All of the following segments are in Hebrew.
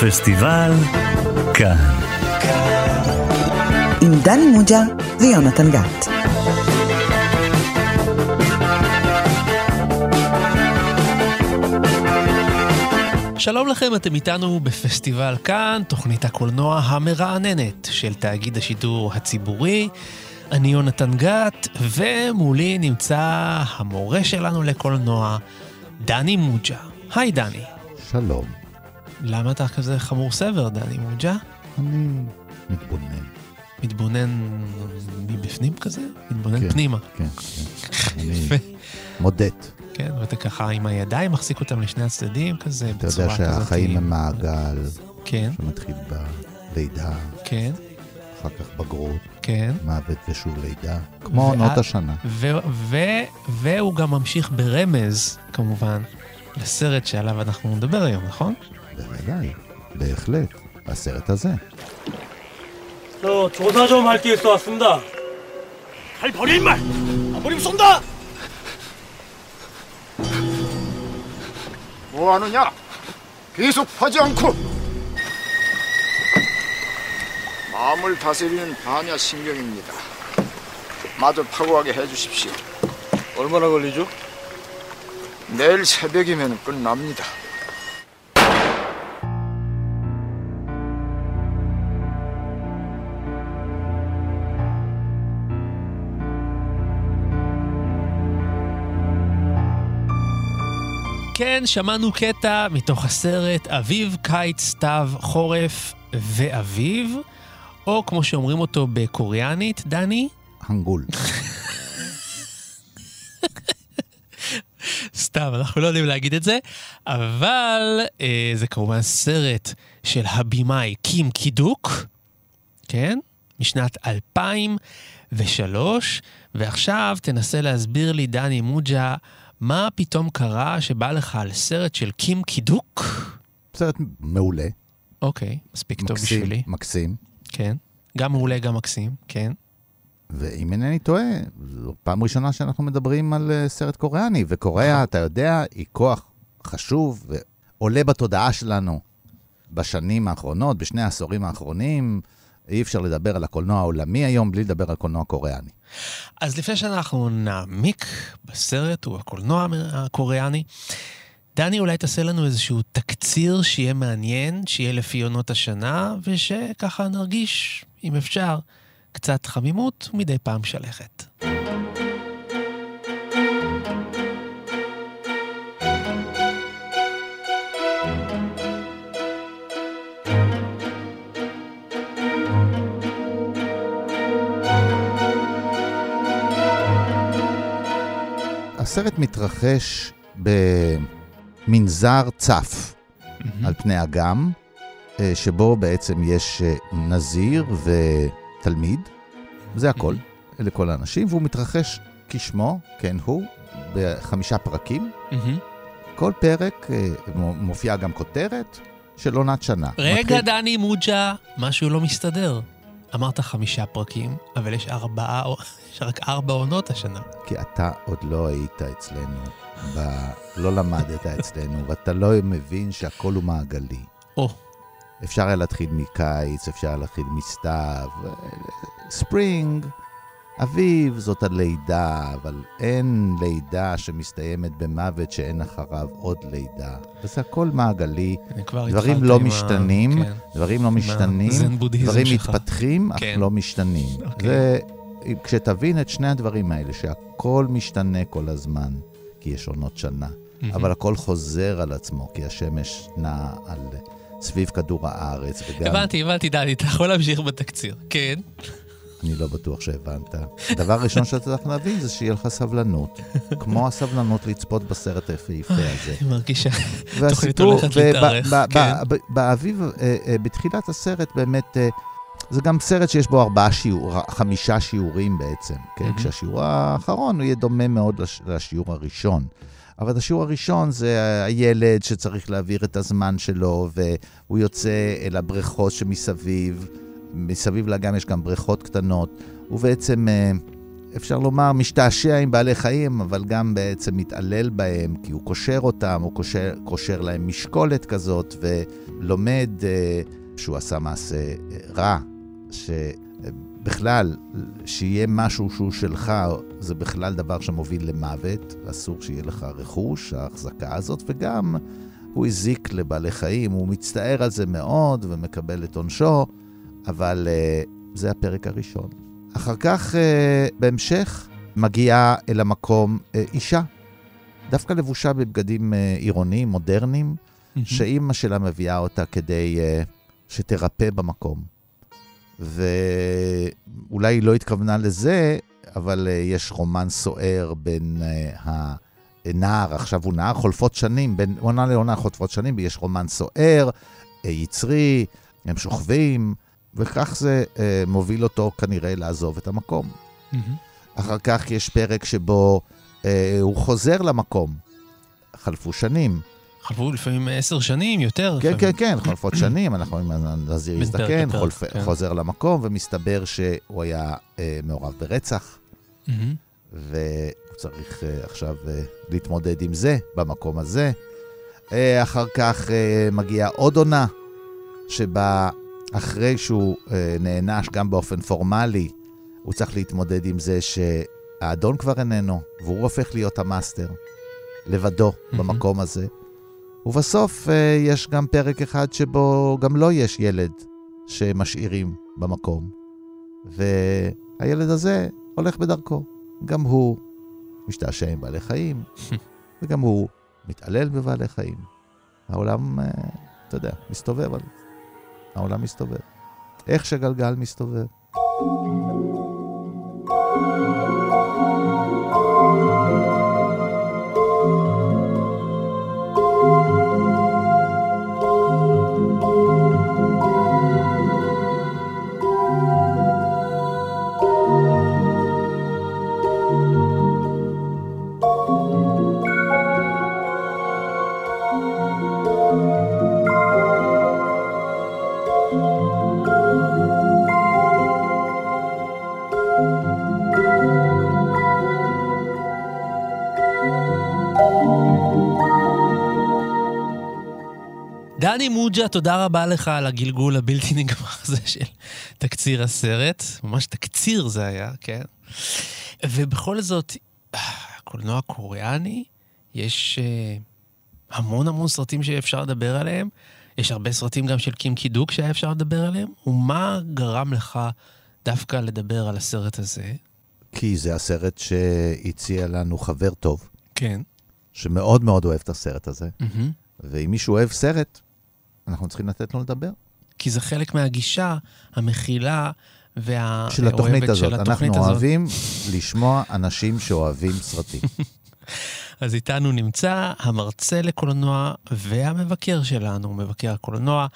פסטיבל כאן. עם דני מוג'ה ויונתן גת. שלום לכם, אתם איתנו בפסטיבל כאן, תוכנית הקולנוע המרעננת של תאגיד השידור הציבורי. אני יונתן גת, ומולי נמצא המורה שלנו לקולנוע, דני מוג'ה. היי דני. שלום. למה אתה כזה חמור סבר, דני מוג'ה? אני מתבונן. מתבונן מבפנים כזה? מתבונן כן, פנימה. כן, כן. אני מודד. כן, ואתה ככה עם הידיים מחזיק אותם לשני הצדדים כזה, אתה בצורה יודע כזאת. שהחיים הם מעגל כן, שמתחיל בלידה, כן, אחר כך בגרות, כן. מוות ושוב לידה, כמו עונות השנה. והוא גם ממשיך ברמז, כמובן, לסרט שעליו אנחנו נדבר היום, נכון? בוודאי, בהחלט, הסרט הזה. 저 조사 좀 할 게 있어 왔습니다. 칼 버릴 말! 안 버리면 쏜다! 뭐 하느냐? 계속 하지 않고 마음을 다스리는 반야 신경입니다. 마저 파고하게 해주십시오. 얼마나 걸리죠? 내일 새벽이면 끝납니다. כן, שמענו קטע מתוך הסרט אביב, קיץ, סתיו, חורף ואביב, או כמו שאומרים אותו בקוריאנית, דני, הנגול. סתם, אנחנו לא יודעים להגיד את זה, אבל אה, זה כמובן סרט של הבמאי קים קידוק, כן? משנת 2003, ועכשיו תנסה להסביר לי, דני מוג'ה, מה פתאום קרה שבא לך על סרט של קים קידוק? סרט מעולה, אוקיי, מספיק טוב מקסים, בשבילי, מקסים. כן. גם מעולה, גם מקסים, כן. ואם אינני טועה, זו פעם ראשונה שאנחנו מדברים על אה, סרט קוריאני, וקוריאה, אתה יודע, היא כוח חשוב ועולה בתודעה שלנו בשנים האחרונות, בשני העשורים האחרונים. אי אפשר לדבר על הקולנוע העולמי היום בלי לדבר על קולנוע קוריאני. אז לפני שאנחנו נעמיק בסרט ובקולנוע הקוריאני, דני, אולי תעשה לנו איזשהו תקציר שיהיה מעניין, שיהיה לפי עונות השנה, ושככה נרגיש, אם אפשר, קצת חמימות ומדי פעם שלכת. הסרט מתרחש במנזר צף על פני אגם, אה, שבו בעצם יש אה, נזיר ותלמיד, זה הכל, אלה כל האנשים, והוא מתרחש כשמו, כן הוא, בחמישה פרקים. מהמם. כל פרק אה, מו- מופיעה גם כותרת של עונת שנה. רגע, מתחיל- דני מוג'ה, משהו לא מסתדר. אמרת חמישה פרקים, אבל יש ארבעה, יש רק ארבע עונות השנה. כי אתה עוד לא היית אצלנו, ב... לא למדת אצלנו, ואתה לא מבין שהכל הוא מעגלי. או, אפשר היה להתחיל מקיץ, אפשר היה להתחיל מסתיו, אה, ספרינג, אביב זאת הלידה, אבל אין לידה שמסתיימת במוות שאין אחריו עוד לידה. וזה הכל מעגלי, דברים לא עם ה- משתנים, כן. דברים לא משתנים, דברים שלך. מתפתחים, אך כן. לא משתנים. אוקיי. זה, כשתבין את שני הדברים האלה, שהכל משתנה כל הזמן, כי יש עונות שנה, אבל הכל חוזר על עצמו, כי השמש נעה על... סביב כדור הארץ, וגם... הבנתי, הבנתי, דני, אתה יכול להמשיך בתקציר. כן. אני לא בטוח שהבנת. הדבר הראשון שאתה צריך להבין זה שיהיה לך סבלנות. כמו הסבלנות לצפות בסרט היפהפה הזה. אני מרגיש שהתוכנית והסיפור, הולכת להתארך. כן. באביב, אה, אה, בתחילת הסרט באמת, אה, זה גם סרט שיש בו ארבעה שיעור, חמישה שיעורים בעצם, כן? כשהשיעור האחרון הוא יהיה דומה מאוד לש- לשיעור הראשון. אבל השיעור הראשון זה הילד שצריך להעביר את הזמן שלו, והוא יוצא אל הבריכות שמסביב, מסביב לאגם יש גם בריכות קטנות. הוא בעצם אה, אפשר לומר, משתעשע עם בעלי חיים, אבל גם בעצם מתעלל בהם, כי הוא קושר אותם, הוא קושר, קושר להם משקולת כזאת, ולומד אה, שהוא עשה מעשה אה, רע, שבכלל, שיהיה משהו שהוא שלך, זה בכלל דבר שמוביל למוות, אסור שיהיה לך רכוש, ההחזקה הזאת, וגם הוא הזיק לבעלי חיים, הוא מצטער על זה מאוד ומקבל את עונשו, אבל אה, זה הפרק הראשון. אחר כך, אה, בהמשך, מגיעה אל המקום אה, אישה, דווקא לבושה בבגדים אה, עירוניים, מודרניים, שאימא שלה מביאה אותה כדי uh, שתרפא במקום. ואולי היא לא התכוונה לזה, אבל uh, יש רומן סוער בין uh, הנער, עכשיו הוא נער, חולפות שנים, בין עונה לעונה חולפות שנים, ויש רומן סוער, uh, יצרי, הם שוכבים, וכך זה uh, מוביל אותו כנראה לעזוב את המקום. אחר כך יש פרק שבו uh, הוא חוזר למקום. חלפו שנים. חלפו לפעמים עשר שנים, יותר. כן, לפעמים. כן, כן, חולפות שנים, אנחנו רואים נזיר מפרק הזדקן, חולפ- כן. חוזר למקום, ומסתבר שהוא היה אה, מעורב ברצח, מהמם. והוא צריך אה, עכשיו אה, להתמודד עם זה, במקום הזה. אה, אחר כך אה, מגיעה עוד עונה, שבה אחרי שהוא אה, נענש גם באופן פורמלי, הוא צריך להתמודד עם זה שהאדון כבר איננו, והוא הופך להיות המאסטר, לבדו, מהמם. במקום הזה. ובסוף אה, יש גם פרק אחד שבו גם לו יש ילד שמשאירים במקום. והילד הזה הולך בדרכו. גם הוא משתעשע עם בעלי חיים, וגם הוא מתעלל בבעלי חיים. העולם, אה, אתה יודע, מסתובב על זה. העולם מסתובב. איך שגלגל מסתובב. דני מוג'ה, תודה רבה לך על הגלגול הבלתי נגמר הזה של תקציר הסרט. ממש תקציר זה היה, כן? ובכל זאת, הקולנוע הקוריאני, יש אה, המון המון סרטים שאפשר לדבר עליהם. יש הרבה סרטים גם של קים קידוק שהיה אפשר לדבר עליהם. ומה גרם לך דווקא לדבר על הסרט הזה? כי זה הסרט שהציע לנו חבר טוב, כן. שמאוד מאוד אוהב את הסרט הזה. מהמם. ואם מישהו אוהב סרט, אנחנו צריכים לתת לו לדבר. כי זה חלק מהגישה המכילה והאוהבת של התוכנית הזאת. של התוכנית אנחנו הזאת. אוהבים לשמוע אנשים שאוהבים סרטים. אז איתנו נמצא המרצה לקולנוע והמבקר שלנו, מבקר הקולנוע,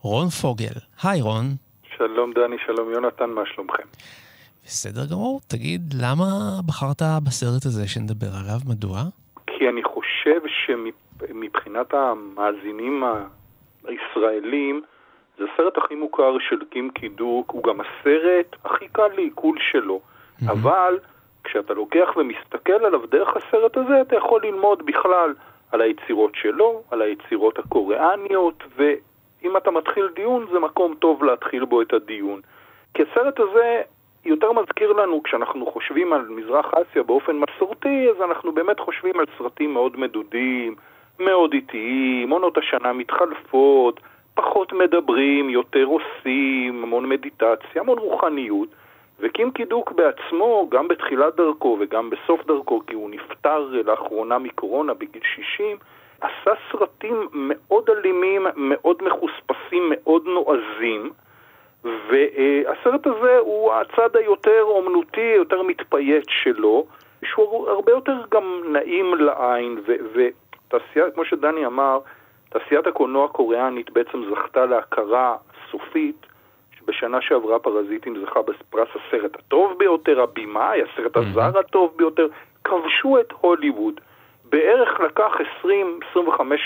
רון פוגל. היי רון. שלום דני, שלום יונתן, מה שלומכם? בסדר גמור, תגיד, למה בחרת בסרט הזה שנדבר עליו? מדוע? כי אני חושב שמבחינת המאזינים הישראלים, זה הסרט הכי מוכר של קים קידוק, הוא גם הסרט הכי קל לעיכול שלו. אבל כשאתה לוקח ומסתכל עליו דרך הסרט הזה, אתה יכול ללמוד בכלל על היצירות שלו, על היצירות הקוריאניות, ואם אתה מתחיל דיון, זה מקום טוב להתחיל בו את הדיון. כי הסרט הזה יותר מזכיר לנו, כשאנחנו חושבים על מזרח אסיה באופן מסורתי, אז אנחנו באמת חושבים על סרטים מאוד מדודים, מאוד איטיים, עונות השנה מתחלפות, פחות מדברים, יותר עושים, המון מדיטציה, המון רוחניות. וקים קידוק בעצמו, גם בתחילת דרכו וגם בסוף דרכו, כי הוא נפטר לאחרונה מקורונה בגיל 60, עשה סרטים מאוד אלימים, מאוד מחוספסים, מאוד נועזים. והסרט הזה הוא הצד היותר אומנותי, יותר מתפייט שלו, שהוא הרבה יותר גם נעים לעין, ותעשייה, כמו שדני אמר, תעשיית הקולנוע הקוריאנית בעצם זכתה להכרה סופית, שבשנה שעברה פרזיטים זכה בפרס הסרט הטוב ביותר, הבמאי, הסרט הזר הטוב ביותר, כבשו את הוליווד. בערך לקח 20-25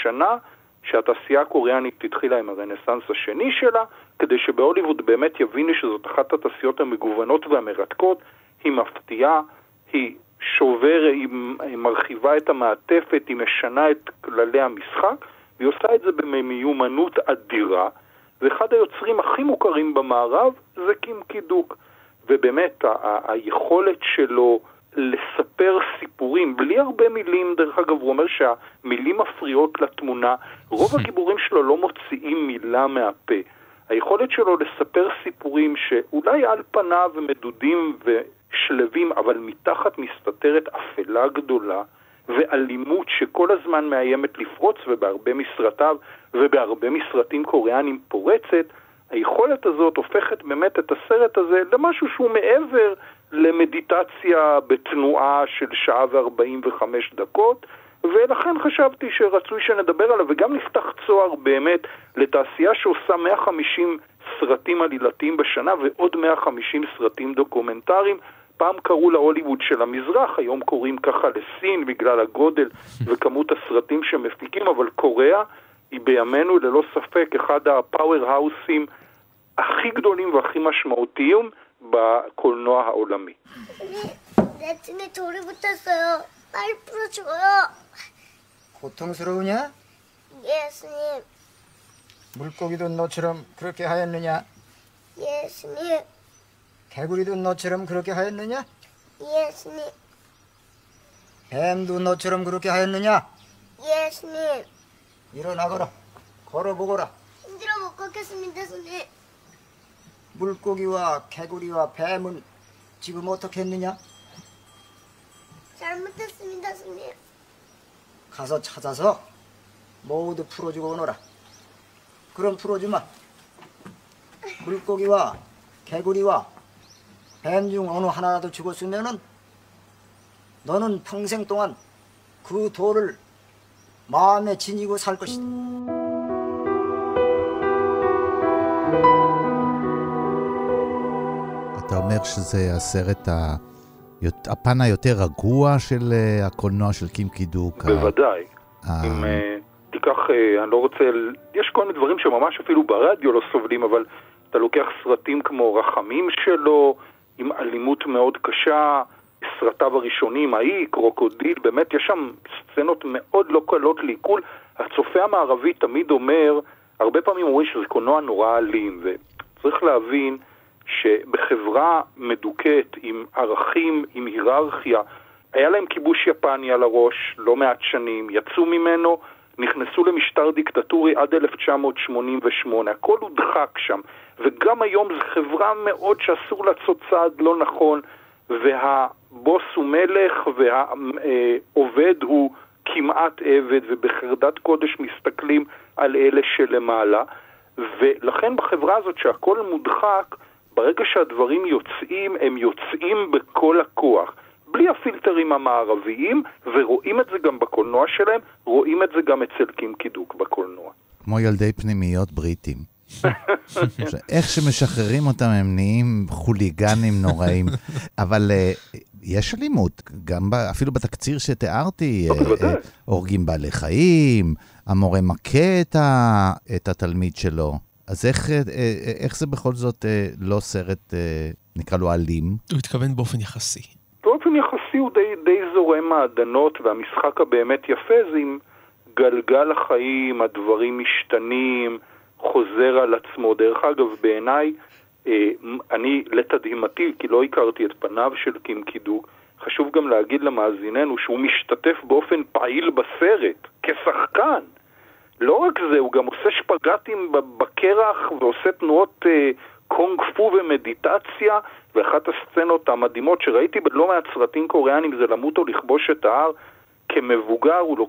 שנה שהתעשייה הקוריאנית התחילה עם הרנסאנס השני שלה, כדי שבהוליווד באמת יבינו שזאת אחת התעשיות המגוונות והמרתקות, היא מפתיעה, היא שובר, היא מרחיבה את המעטפת, היא משנה את כללי המשחק, והיא עושה את זה במיומנות אדירה, ואחד היוצרים הכי מוכרים במערב זה קים קידוק. ובאמת, ה- היכולת שלו לספר סיפורים, בלי הרבה מילים, דרך אגב, הוא אומר שהמילים מפריעות לתמונה, רוב הגיבורים שלו לא מוציאים מילה מהפה. היכולת שלו לספר סיפורים שאולי על פניו מדודים ושלווים, אבל מתחת מסתתרת אפלה גדולה ואלימות שכל הזמן מאיימת לפרוץ, ובהרבה מסרטיו ובהרבה מסרטים קוריאנים פורצת, היכולת הזאת הופכת באמת את הסרט הזה למשהו שהוא מעבר למדיטציה בתנועה של שעה וארבעים וחמש דקות, ולכן חשבתי שרצוי שנדבר עליו, וגם נפתח צוהר באמת לתעשייה שעושה 150 סרטים עלילתיים בשנה ועוד 150 סרטים דוקומנטריים. פעם קראו לה הוליווד של המזרח, היום קוראים ככה לסין בגלל הגודל וכמות הסרטים שמפיקים, אבל קוריאה היא בימינו ללא ספק אחד הפאוור האוסים הכי גדולים והכי משמעותיים בקולנוע העולמי. 내 등에 돌이 붙었어요. 빨리 풀어줘요. 고통스러우냐? 예수님, 물고기도 너처럼 그렇게 하였느냐? 예수님, 개구리도 너처럼 그렇게 하였느냐? 예수님, 뱀도 너처럼 그렇게 하였느냐? 예수님. 일어나거라. 걸어보거라. 힘들어 못 걷겠습니다, 손님. 물고기와 개구리와 뱀은 지금 어떻게 했느냐? 잘못했습니다, 손님. 가서 찾아서 모두 풀어주고 오너라. 그럼 풀어주마. 물고기와 개구리와 뱀 중 어느 하나라도 죽었으면은 너는 평생 동안 그 돌을 마음에 지니고 살 것이다. אתה אומר שזה הסרט ה... הפן היותר רגוע של אה, הקולנוע של קים קידוק. ה- בוודאי. ה- אם אה, תיקח, אה, אני לא רוצה, ל- יש כל מיני דברים שממש אפילו ברדיו לא סובלים, אבל אתה לוקח סרטים כמו רחמים שלו, עם אלימות מאוד קשה, סרטיו הראשונים, האי, קרוקודיל, באמת יש שם סצנות מאוד לא קלות לעיכול. הצופה המערבי תמיד אומר, הרבה פעמים אומרים שזה קולנוע נורא אלים, וצריך להבין שבחברה מדוכאת, עם ערכים, עם היררכיה, היה להם כיבוש יפני על הראש לא מעט שנים, יצאו ממנו, נכנסו למשטר דיקטטורי עד 1988, הכל הודחק שם, וגם היום זו חברה מאוד שאסור לעשות צעד לא נכון, והבוס הוא מלך והעובד הוא כמעט עבד, ובחרדת קודש מסתכלים על אלה שלמעלה, ולכן בחברה הזאת שהכל מודחק, ברגע שהדברים יוצאים, הם יוצאים בכל הכוח. בלי הפילטרים המערביים, ורואים את זה גם בקולנוע שלהם, רואים את זה גם אצל קים קידוק בקולנוע. כמו ילדי פנימיות בריטים. איך שמשחררים אותם הם נהיים חוליגנים נוראים. אבל אה, יש אלימות, גם ב, אפילו בתקציר שתיארתי, בוודאי. אה, הורגים בעלי חיים, המורה מכה את, ה, את התלמיד שלו. אז איך, איך זה בכל זאת לא סרט, נקרא לו אלים? הוא התכוון באופן יחסי. באופן יחסי הוא די, די זורם מעדנות, והמשחק הבאמת יפה זה עם גלגל החיים, הדברים משתנים, חוזר על עצמו. דרך אגב, בעיניי, אה, אני לתדהמתי, כי לא הכרתי את פניו של קים קידוק, חשוב גם להגיד למאזיננו שהוא משתתף באופן פעיל בסרט, כשחקן. לא רק זה, הוא גם עושה שפגטים בקרח ועושה תנועות אה, קונג פו ומדיטציה, ואחת הסצנות המדהימות שראיתי בלא מעט סרטים קוריאנים זה למות או לכבוש את ההר. כמבוגר הוא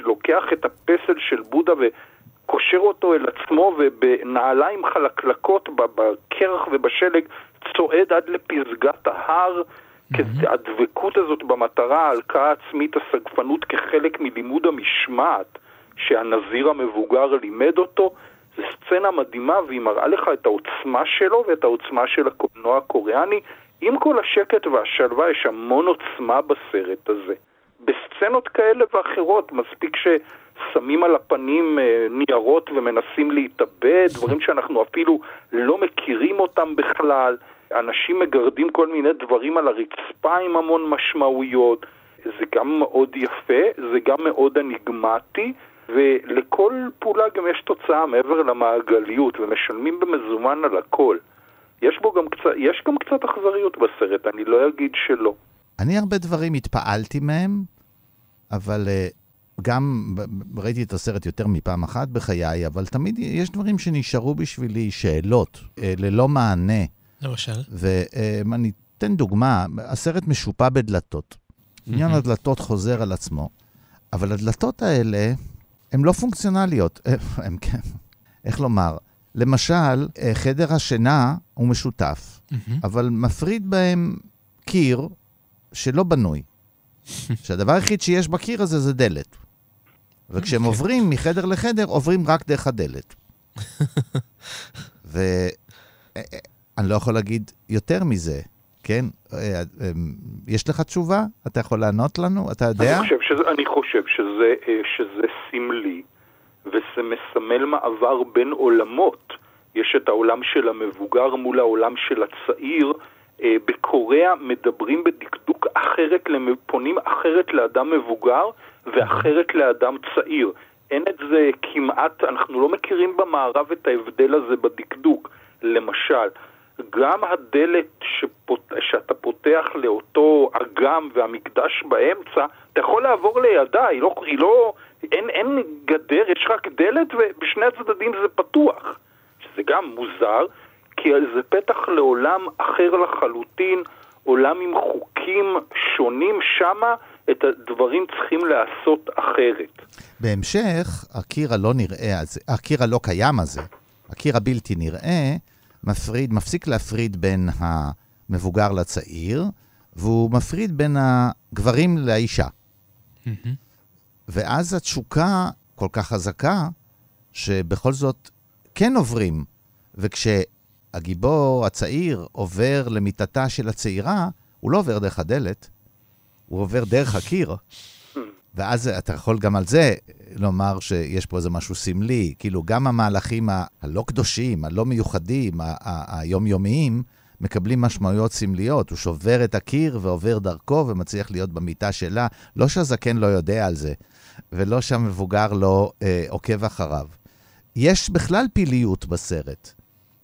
לוקח את הפסל של בודה וקושר אותו אל עצמו ובנעליים חלקלקות בקרח ובשלג צועד עד לפסגת ההר. כי הדבקות הזאת במטרה, ההלקאה העצמית, הסגפנות כחלק מלימוד המשמעת שהנזיר המבוגר לימד אותו, זו סצנה מדהימה והיא מראה לך את העוצמה שלו ואת העוצמה של הקולנוע הקוריאני. עם כל השקט והשלווה יש המון עוצמה בסרט הזה. בסצנות כאלה ואחרות, מספיק ששמים על הפנים אה, ניירות ומנסים להתאבד, דברים שאנחנו אפילו לא מכירים אותם בכלל. אנשים מגרדים כל מיני דברים על הרצפה עם המון משמעויות. זה גם מאוד יפה, זה גם מאוד אניגמטי, ולכל פעולה גם יש תוצאה מעבר למעגליות, ומשלמים במזומן על הכל. יש בו גם קצת, יש גם קצת אכזריות בסרט, אני לא אגיד שלא. אני הרבה דברים התפעלתי מהם, אבל uh, גם ראיתי את הסרט יותר מפעם אחת בחיי, אבל תמיד יש דברים שנשארו בשבילי שאלות, uh, ללא מענה. למשל? ואני אתן דוגמה, הסרט משופע בדלתות. עניין הדלתות חוזר על עצמו, אבל הדלתות האלה הן לא פונקציונליות. הם כן, איך לומר? למשל, אה, חדר השינה הוא משותף, אבל מפריד בהם קיר שלא בנוי. שהדבר היחיד שיש בקיר הזה זה דלת. וכשהם עוברים מחדר לחדר, עוברים רק דרך הדלת. ואני לא יכול להגיד יותר מזה, כן? אה, אה, יש לך תשובה? אתה יכול לענות לנו? אתה יודע? אני חושב שזה, אני חושב שזה, אה, שזה סמלי, וזה מסמל מעבר בין עולמות. יש את העולם של המבוגר מול העולם של הצעיר. אה, בקוריאה מדברים בדקדוק אחרת, פונים אחרת לאדם מבוגר ואחרת לאדם צעיר. אין את זה כמעט, אנחנו לא מכירים במערב את ההבדל הזה בדקדוק. למשל, גם הדלת שפות, שאתה פותח לאותו אגם והמקדש באמצע, אתה יכול לעבור לידה, היא לא, היא לא אין, אין גדר, יש רק דלת ובשני הצדדים זה פתוח. שזה גם מוזר, כי זה פתח לעולם אחר לחלוטין, עולם עם חוקים שונים שמה. את הדברים צריכים לעשות אחרת. בהמשך, הקיר הלא נראה הזה, הקיר הלא קיים הזה, הקיר הבלתי נראה, מפריד, מפסיק להפריד בין המבוגר לצעיר, והוא מפריד בין הגברים לאישה. ואז התשוקה כל כך חזקה, שבכל זאת כן עוברים. וכשהגיבור הצעיר עובר למיטתה של הצעירה, הוא לא עובר דרך הדלת, הוא עובר דרך הקיר. ואז אתה יכול גם על זה לומר שיש פה איזה משהו סמלי. כאילו, גם המהלכים הלא קדושים, הלא מיוחדים, היומיומיים, מקבלים משמעויות סמליות. הוא שובר את הקיר ועובר דרכו ומצליח להיות במיטה שלה. לא שהזקן לא יודע על זה, ולא שהמבוגר לא אה, עוקב אחריו. יש בכלל פיליות בסרט,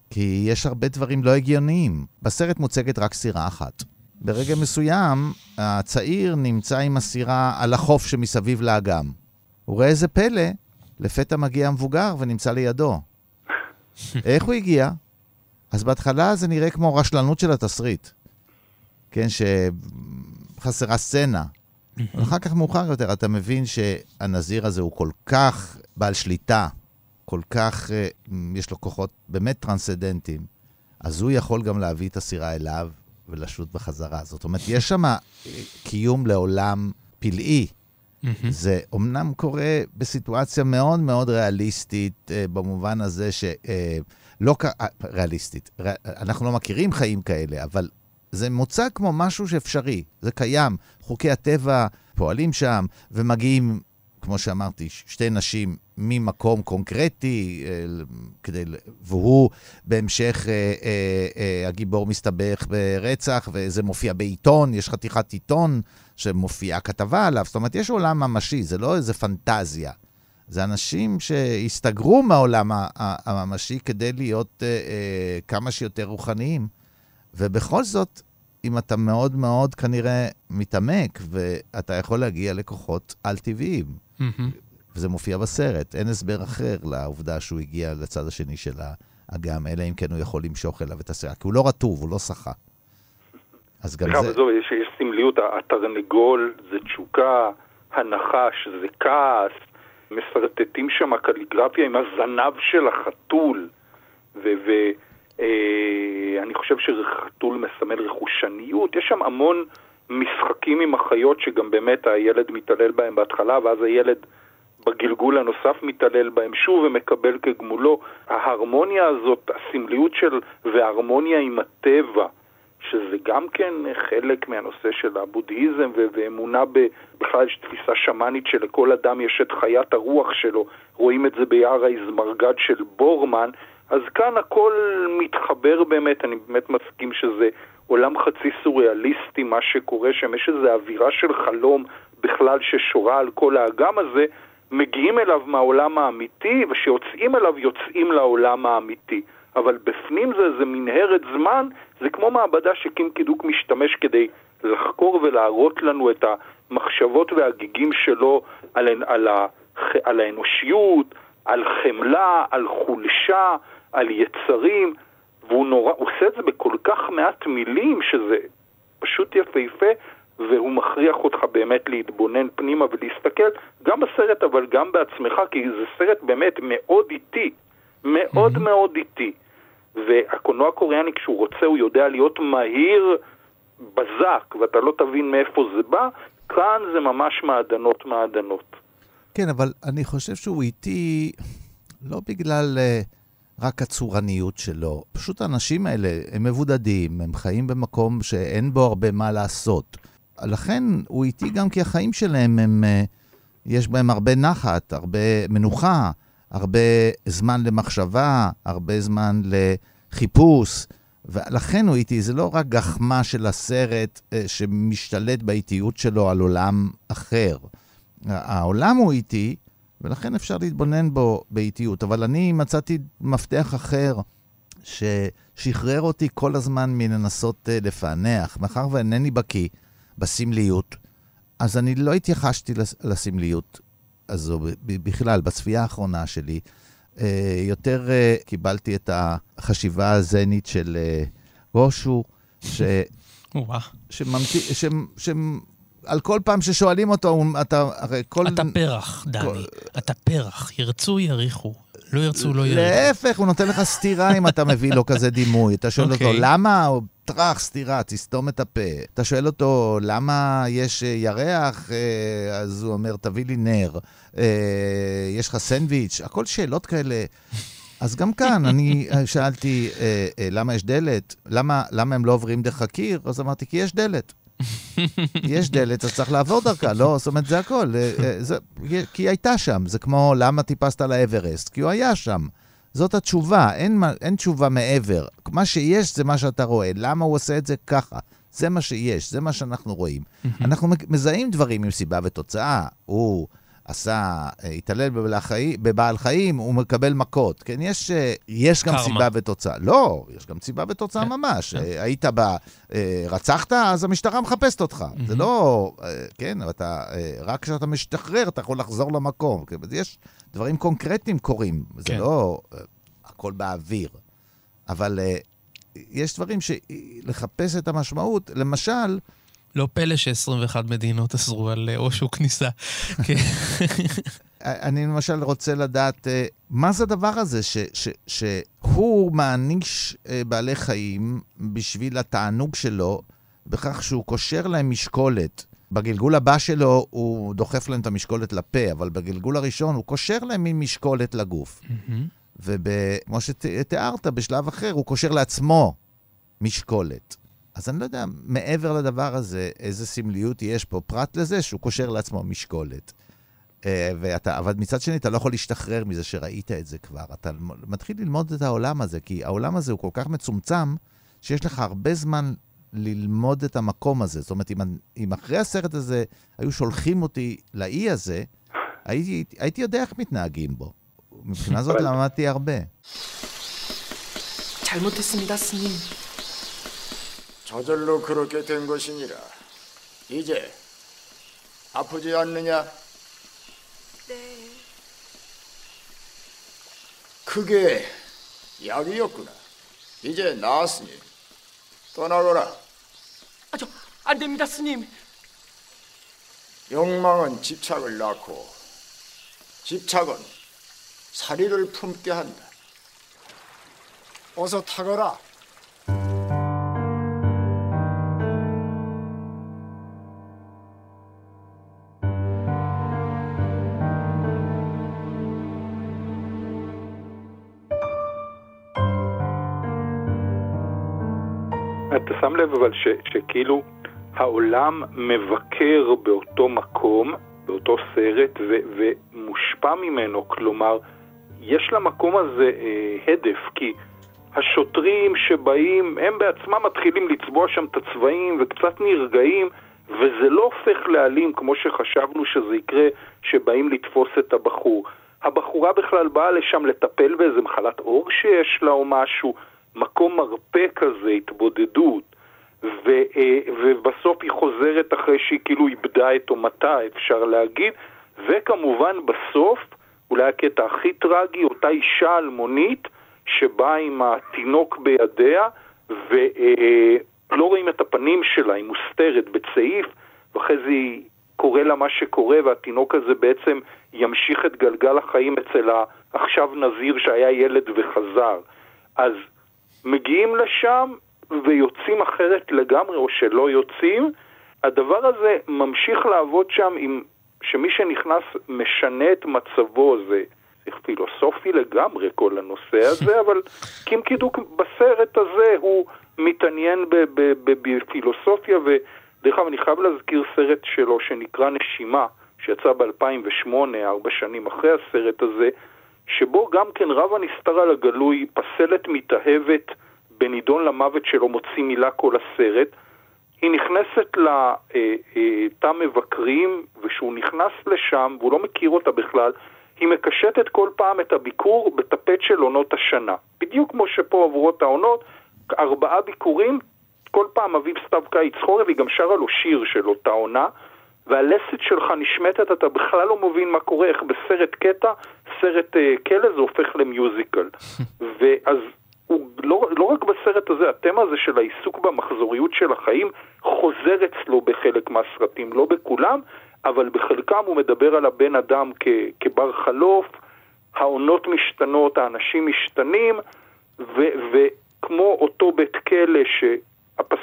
כי יש הרבה דברים לא הגיוניים. בסרט מוצגת רק סירה אחת. ברגע מסוים, הצעיר נמצא עם הסירה על החוף שמסביב לאגם. הוא רואה איזה פלא, לפתע מגיע המבוגר ונמצא לידו. איך הוא הגיע? אז בהתחלה זה נראה כמו רשלנות של התסריט. כן, שחסרה סצנה. אחר כך מאוחר יותר אתה מבין שהנזיר הזה הוא כל כך בעל שליטה, כל כך, יש לו כוחות באמת טרנסדנטיים, אז הוא יכול גם להביא את הסירה אליו ולשוט בחזרה. זאת אומרת, יש שם קיום לעולם פלאי. זה אומנם קורה בסיטואציה מאוד מאוד ריאליסטית, במובן הזה שלא ריאליסטית. אנחנו לא מכירים חיים כאלה, אבל זה מוצג כמו משהו שאפשרי, זה קיים. חוקי הטבע פועלים שם, ומגיעים, כמו שאמרתי, שתי נשים ממקום קונקרטי, כדי, והוא בהמשך, אה, אה, אה, הגיבור מסתבך ברצח, וזה מופיע בעיתון, יש חתיכת עיתון שמופיעה כתבה עליו. זאת אומרת, יש עולם ממשי, זה לא איזה פנטזיה. זה אנשים שהסתגרו מהעולם הממשי כדי להיות אה, אה, כמה שיותר רוחניים. ובכל זאת, אם אתה מאוד מאוד כנראה מתעמק, ואתה יכול להגיע לכוחות על-טבעיים. וזה מופיע בסרט, אין הסבר אחר לעובדה שהוא הגיע לצד השני של האגם, אלא אם כן הוא יכול למשוך אליו את הסירה, כי הוא לא רטוב, הוא לא שחה. אז גם זה... זו, יש, יש סמליות, התרנגול זה תשוקה, הנחש זה כעס, מסרטטים שם קליגרפיה עם הזנב של החתול, ו... ו- אני חושב שחתול מסמל רכושניות, יש שם המון משחקים עם החיות שגם באמת הילד מתעלל בהם בהתחלה, ואז הילד בגלגול הנוסף מתעלל בהם שוב ומקבל כגמולו. ההרמוניה הזאת, הסמליות של, וההרמוניה עם הטבע, שזה גם כן חלק מהנושא של הבודהיזם ואמונה. בכלל יש תפיסה שמאנית שלכל אדם יש את חיית הרוח שלו, רואים את זה ביער האזמרגד של בורמן, אז כאן הכל מתחבר באמת, אני באמת מסכים שזה עולם חצי סוריאליסטי, מה שקורה שם, יש איזו אווירה של חלום בכלל ששורה על כל האגם הזה, מגיעים אליו מהעולם האמיתי, וכשיוצאים אליו יוצאים לעולם האמיתי. אבל בפנים זה איזה מנהרת זמן, זה כמו מעבדה שקים קידוק משתמש כדי לחקור ולהראות לנו את המחשבות והגיגים שלו על, על, ה, על האנושיות, על חמלה, על חולשה, על יצרים, והוא נורא, עושה את זה בכל כך מעט מילים, שזה פשוט יפהפה, והוא מכריח אותך באמת להתבונן פנימה ולהסתכל, גם בסרט אבל גם בעצמך, כי זה סרט באמת מאוד איטי, מאוד mm-hmm. מאוד איטי. והקולנוע הקוריאני כשהוא רוצה הוא יודע להיות מהיר בזק, ואתה לא תבין מאיפה זה בא, כאן זה ממש מעדנות מעדנות. כן, אבל אני חושב שהוא איטי לא בגלל uh, רק הצורניות שלו. פשוט האנשים האלה, הם מבודדים, הם חיים במקום שאין בו הרבה מה לעשות. לכן הוא איטי גם כי החיים שלהם, הם, uh, יש בהם הרבה נחת, הרבה מנוחה, הרבה זמן למחשבה, הרבה זמן לחיפוש. ולכן הוא איטי, זה לא רק גחמה של הסרט uh, שמשתלט באיטיות שלו על עולם אחר. העולם הוא איטי, ולכן אפשר להתבונן בו באיטיות. אבל אני מצאתי מפתח אחר ששחרר אותי כל הזמן מלנסות uh, לפענח. מאחר ואינני בקיא בסמליות, אז אני לא התייחשתי לסמליות הזו בכלל, בצפייה האחרונה שלי. Uh, יותר uh, קיבלתי את החשיבה הזנית של גושו, ש... שממציא, ש... ש... על כל פעם ששואלים אותו, אתה הרי כל... אתה פרח, דני. כל... אתה פרח. ירצו, יריחו. לא ירצו, לא יריחו. להפך, הוא נותן לך סטירה אם אתה מביא לו כזה דימוי. אתה שואל okay. אותו, אוקיי. למה? טראח, סטירה, תסתום את הפה. אתה שואל אותו, למה יש אה, ירח? אה, אז הוא אומר, תביא לי נר. אה, יש לך סנדוויץ'? הכל שאלות כאלה. אז גם כאן, אני שאלתי, למה יש דלת? למה, למה הם לא עוברים דרך הקיר? אז אמרתי, כי יש דלת. יש דלת, אז צריך לעבור דרכה, לא? זאת אומרת, זה הכל. אה, אה, זה, כי היא הייתה שם. זה כמו, למה טיפסת לאברסט? כי הוא היה שם. זאת התשובה, אין, אין תשובה מעבר. מה שיש זה מה שאתה רואה. למה הוא עושה את זה ככה? זה מה שיש, זה מה שאנחנו רואים. אנחנו מזהים דברים עם סיבה ותוצאה. הוא... עשה, אה, התעלל בבעל חיים, הוא מקבל מכות. כן, יש, אה, יש גם סיבה ותוצאה. לא, יש גם סיבה ותוצאה כן, ממש. כן. אה, היית ב... רצחת, אז המשטרה מחפשת אותך. Mm-hmm. זה לא... כן, אתה... רק כשאתה משתחרר, אתה יכול לחזור למקום. כן, יש דברים קונקרטיים קורים. זה כן. לא הכל באוויר. אבל יש דברים שלחפש את המשמעות, למשל, לא פלא ש-21 מדינות אסרו על אושו אה, כניסה. כן. אני למשל רוצה לדעת, אה, מה זה הדבר הזה ש, ש, שהוא מעניש אה, בעלי חיים בשביל התענוג שלו, בכך שהוא קושר להם משקולת. בגלגול הבא שלו הוא דוחף להם את המשקולת לפה, אבל בגלגול הראשון הוא קושר להם מין משקולת לגוף. וכמו שתיארת, בשלב אחר הוא קושר לעצמו משקולת. אז אני לא יודע, מעבר לדבר הזה, איזה סמליות יש פה, פרט לזה שהוא קושר לעצמו משקולת. Uh, ואתה, אבל מצד שני, אתה לא יכול להשתחרר מזה שראית את זה כבר. אתה מתחיל ללמוד את העולם הזה, כי העולם הזה הוא כל כך מצומצם, שיש לך הרבה זמן ללמוד את המקום הזה. זאת אומרת, אם, אם אחרי הסרט הזה היו שולחים אותי לאי הזה, הייתי, הייתי יודע איך מתנהגים בו. מבחינה זאת למדתי הרבה. 잘못했습니다, 스님. 저절로 그렇게 된 것이니라. 이제 아프지 않느냐? 네. 그게 약이었구나. 이제 나았으니 떠나거라. 아, 저, 안 됩니다, 스님. 욕망은 집착을 낳고 집착은 사리를 품게 한다. 어서 타거라. שם לב אבל ש, שכאילו העולם מבקר באותו מקום, באותו סרט, ו, ומושפע ממנו, כלומר, יש למקום הזה אה, הדף, כי השוטרים שבאים, הם בעצמם מתחילים לצבוע שם את הצבעים וקצת נרגעים, וזה לא הופך לאלים כמו שחשבנו שזה יקרה, שבאים לתפוס את הבחור. הבחורה בכלל באה לשם לטפל באיזה מחלת עור שיש לה או משהו, מקום מרפא כזה, התבודדות. ו, אה, ובסוף היא חוזרת אחרי שהיא כאילו איבדה את אומתה, אפשר להגיד, וכמובן בסוף, אולי הקטע הכי טרגי, אותה אישה אלמונית שבאה עם התינוק בידיה, ולא רואים את הפנים שלה, היא מוסתרת בצעיף, ואחרי זה היא קורה לה מה שקורה, והתינוק הזה בעצם ימשיך את גלגל החיים אצל העכשיו נזיר שהיה ילד וחזר. אז מגיעים לשם ויוצאים אחרת לגמרי, או שלא יוצאים. הדבר הזה ממשיך לעבוד שם עם שמי שנכנס משנה את מצבו, זה, פילוסופי לגמרי כל הנושא הזה, אבל קים קידוק בסרט הזה הוא מתעניין בפילוסופיה, ודרך אגב אני חייב להזכיר סרט שלו שנקרא נשימה, שיצא ב-2008, ארבע שנים אחרי הסרט הזה, שבו גם כן רב הנסתר על הגלוי, פסלת מתאהבת בנידון למוות שלו מוציא מילה כל הסרט, היא נכנסת לתא מבקרים, וכשהוא נכנס לשם, והוא לא מכיר אותה בכלל, היא מקשטת כל פעם את הביקור בטפט של עונות השנה. בדיוק כמו שפה עברו את העונות, ארבעה ביקורים, כל פעם אביב סתיו קיץ חורף, היא גם שרה לו שיר של אותה עונה, והלסת שלך נשמטת, אתה בכלל לא מבין מה קורה, איך בסרט קטע, סרט uh, כלא זה הופך למיוזיקל. ואז הוא לא, לא רק בסרט הזה, התמה הזה של העיסוק במחזוריות של החיים חוזר אצלו בחלק מהסרטים, לא בכולם, אבל בחלקם הוא מדבר על הבן אדם כ, כבר חלוף, העונות משתנות, האנשים משתנים, ו, וכמו אותו בית כלא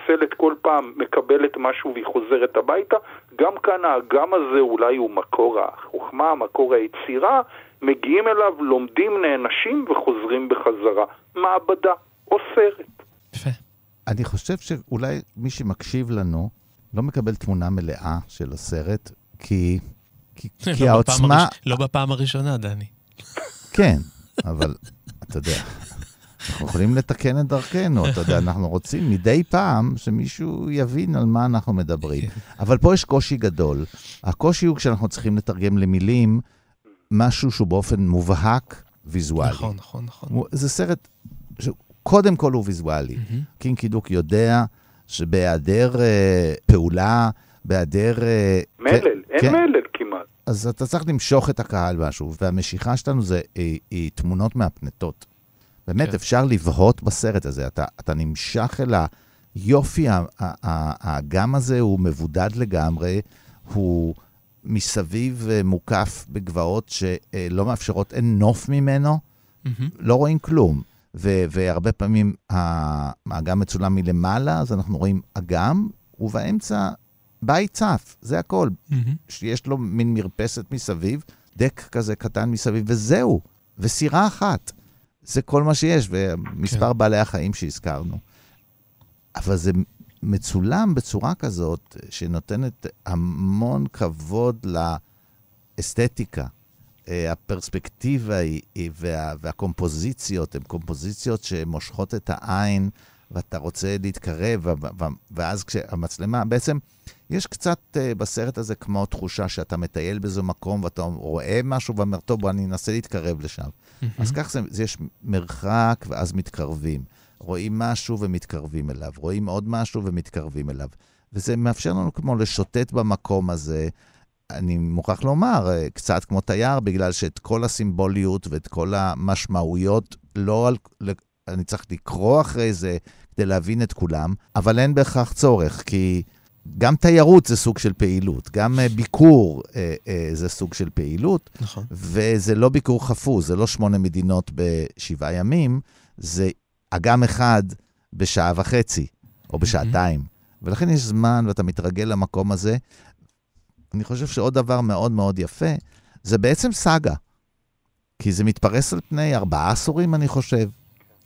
שהפסלת כל פעם מקבלת משהו והיא חוזרת הביתה, גם כאן האגם הזה אולי הוא מקור החוכמה, מקור היצירה, מגיעים אליו, לומדים, נענשים וחוזרים בחזרה. מעבדה או סרט. יפה. אני חושב שאולי מי שמקשיב לנו לא מקבל תמונה מלאה של הסרט, כי, כי, לא כי העוצמה... הראש... לא בפעם הראשונה, דני. כן, אבל אתה יודע, אנחנו יכולים לתקן את דרכנו, אתה יודע, אנחנו רוצים מדי פעם שמישהו יבין על מה אנחנו מדברים. אבל פה יש קושי גדול. הקושי הוא כשאנחנו צריכים לתרגם למילים משהו שהוא באופן מובהק ויזואלי. נכון, נכון, נכון. זה סרט שקודם כל הוא ויזואלי. Mm-hmm. קינקי דוק יודע שבהיעדר אה, פעולה, בהיעדר... אה, מלל, כן, אין כן, מלל כמעט. אז אתה צריך למשוך את הקהל משהו, והמשיכה שלנו זה היא, היא תמונות מהפנטות. באמת, כן. אפשר לבהות בסרט הזה. אתה, אתה נמשך אל היופי, האגם הזה הוא מבודד לגמרי, הוא מסביב אה, מוקף בגבעות שלא מאפשרות, אין נוף ממנו, mm-hmm. לא רואים כלום. ו- והרבה פעמים האגם מצולם מלמעלה, אז אנחנו רואים אגם, ובאמצע בית צף, זה הכל. Mm-hmm. שיש לו מין מרפסת מסביב, דק כזה קטן מסביב, וזהו. וסירה אחת. זה כל מה שיש, ומספר כן. בעלי החיים שהזכרנו. אבל זה מצולם בצורה כזאת, שנותנת המון כבוד לאסתטיקה. אה, הפרספקטיבה היא, וה, והקומפוזיציות הן קומפוזיציות שמושכות את העין, ואתה רוצה להתקרב, ואז כשהמצלמה, בעצם יש קצת uh, בסרט הזה כמו תחושה שאתה מטייל באיזה מקום ואתה רואה משהו ואומר, טוב, בוא, אני אנסה להתקרב לשם. Mm-hmm. אז כך זה, זה, יש מרחק ואז מתקרבים. רואים משהו ומתקרבים אליו, רואים עוד משהו ומתקרבים אליו. וזה מאפשר לנו כמו לשוטט במקום הזה. אני מוכרח לומר, אה, קצת כמו תייר, בגלל שאת כל הסימבוליות ואת כל המשמעויות, לא על... אני צריך לקרוא אחרי זה כדי להבין את כולם, אבל אין בהכרח צורך, כי גם תיירות זה סוג של פעילות, גם אה, ביקור אה, אה, זה סוג של פעילות, נכון. וזה לא ביקור חפוז, זה לא שמונה מדינות בשבעה ימים, זה אגם אחד בשעה וחצי, או בשעתיים. Mm-hmm. ולכן יש זמן, ואתה מתרגל למקום הזה. אני חושב שעוד דבר מאוד מאוד יפה, זה בעצם סאגה. כי זה מתפרס על פני ארבעה עשורים, אני חושב.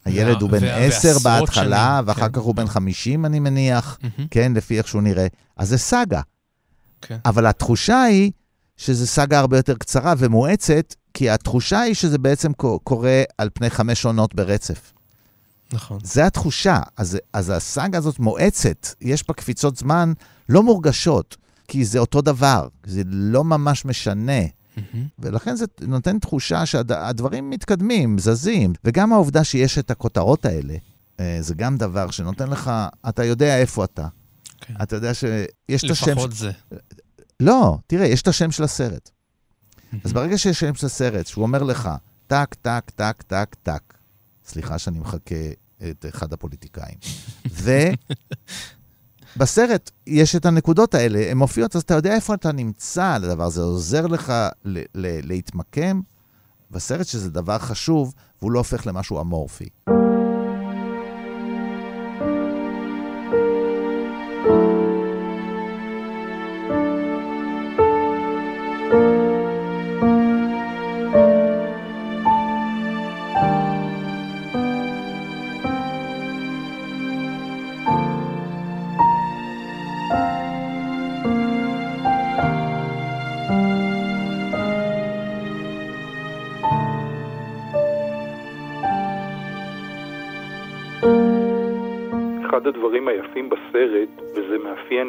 הילד הוא בן עשר בהתחלה, ואחר כן. כך הוא בן חמישים, אני מניח, כן, לפי איך שהוא נראה. אז זה סאגה. כן. אבל התחושה היא שזה סאגה הרבה יותר קצרה ומואצת, כי התחושה היא שזה בעצם קו- קורה על פני חמש עונות ברצף. נכון. זה התחושה. אז, אז הסאגה הזאת מואצת, יש בה קפיצות זמן לא מורגשות, כי זה אותו דבר, זה לא ממש משנה. ולכן זה נותן תחושה שהדברים מתקדמים, זזים. וגם העובדה שיש את הכותרות האלה, אה, זה גם דבר שנותן לך, אתה יודע איפה אתה. כן. אתה יודע שיש את השם... לפחות זה. לא, תראה, יש את השם של הסרט. אז ברגע שיש שם של הסרט, שהוא אומר לך, טק, טק, טק, טק, טק, סליחה שאני מחכה את אחד הפוליטיקאים, ובסרט יש את הנקודות האלה, הן מופיעות, אז אתה יודע איפה אתה נמצא על הדבר הזה, עוזר לך ל- ל- להתמקם בסרט שזה דבר חשוב, והוא לא הופך למשהו אמורפי.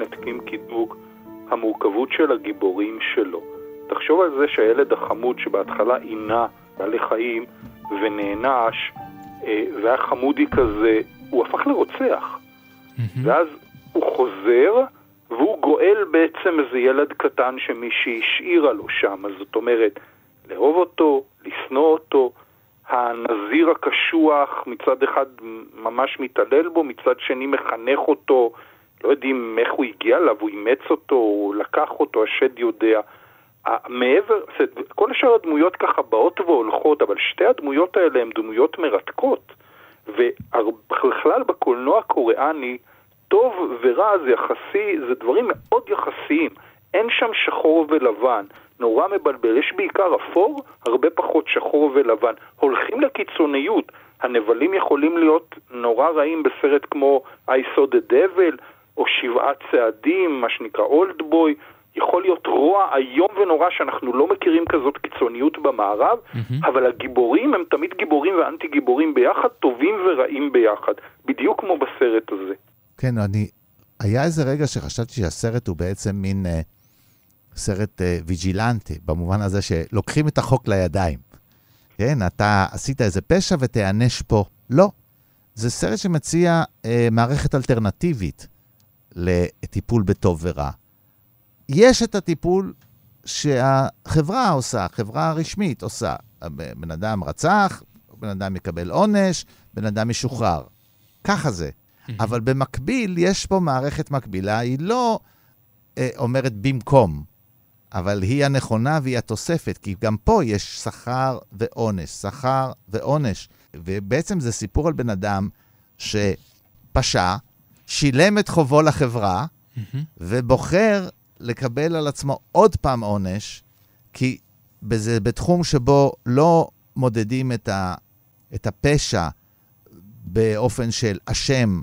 מאפיין את קים קידוק, המורכבות של הגיבורים שלו. תחשוב על זה שהילד החמוד שבהתחלה עינה בעלי חיים ונענש, אה, והיה חמודי כזה, הוא הפך לרוצח. ואז הוא חוזר, והוא גואל בעצם איזה ילד קטן שמישהי השאירה לו שם. אז זאת אומרת, לאהוב אותו, לשנוא אותו, הנזיר הקשוח מצד אחד ממש מתעלל בו, מצד שני מחנך אותו, לא יודעים איך הוא הגיע אליו, הוא אימץ אותו, הוא לקח אותו, השד יודע. מעבר, כל שאר הדמויות ככה באות והולכות, אבל שתי הדמויות האלה הן דמויות מרתקות. ובכלל בקולנוע הקוריאני, טוב ורע זה יחסי, זה דברים מאוד יחסיים. אין שם שחור ולבן. נורא מבלבל. יש בעיקר אפור, הרבה פחות שחור ולבן. הולכים לקיצוניות. הנבלים יכולים להיות נורא רעים בסרט כמו I saw the devil, או שבעה צעדים, מה שנקרא אולד בוי. יכול להיות רוע איום ונורא שאנחנו לא מכירים כזאת קיצוניות במערב, אבל הגיבורים הם תמיד גיבורים ואנטי גיבורים ביחד, טובים ורעים ביחד. בדיוק כמו בסרט הזה. כן, אני... היה איזה רגע שחשבתי שהסרט הוא בעצם מין אה, סרט אה, ויג'ילנטי, במובן הזה שלוקחים את החוק לידיים. כן, אתה עשית איזה פשע ותיענש פה. לא. זה סרט שמציע אה, מערכת אלטרנטיבית לטיפול בטוב ורע. יש את הטיפול שהחברה עושה, החברה הרשמית עושה. בן אדם רצח, בן אדם יקבל עונש, בן אדם ישוחרר. ככה זה. אבל במקביל, יש פה מערכת מקבילה, היא לא אה, אומרת במקום, אבל היא הנכונה והיא התוספת, כי גם פה יש שכר ועונש, שכר ועונש. ובעצם זה סיפור על בן אדם שפשע, שילם את חובו לחברה, ובוחר לקבל על עצמו עוד פעם עונש, כי זה בתחום שבו לא מודדים את, ה, את הפשע באופן של אשם,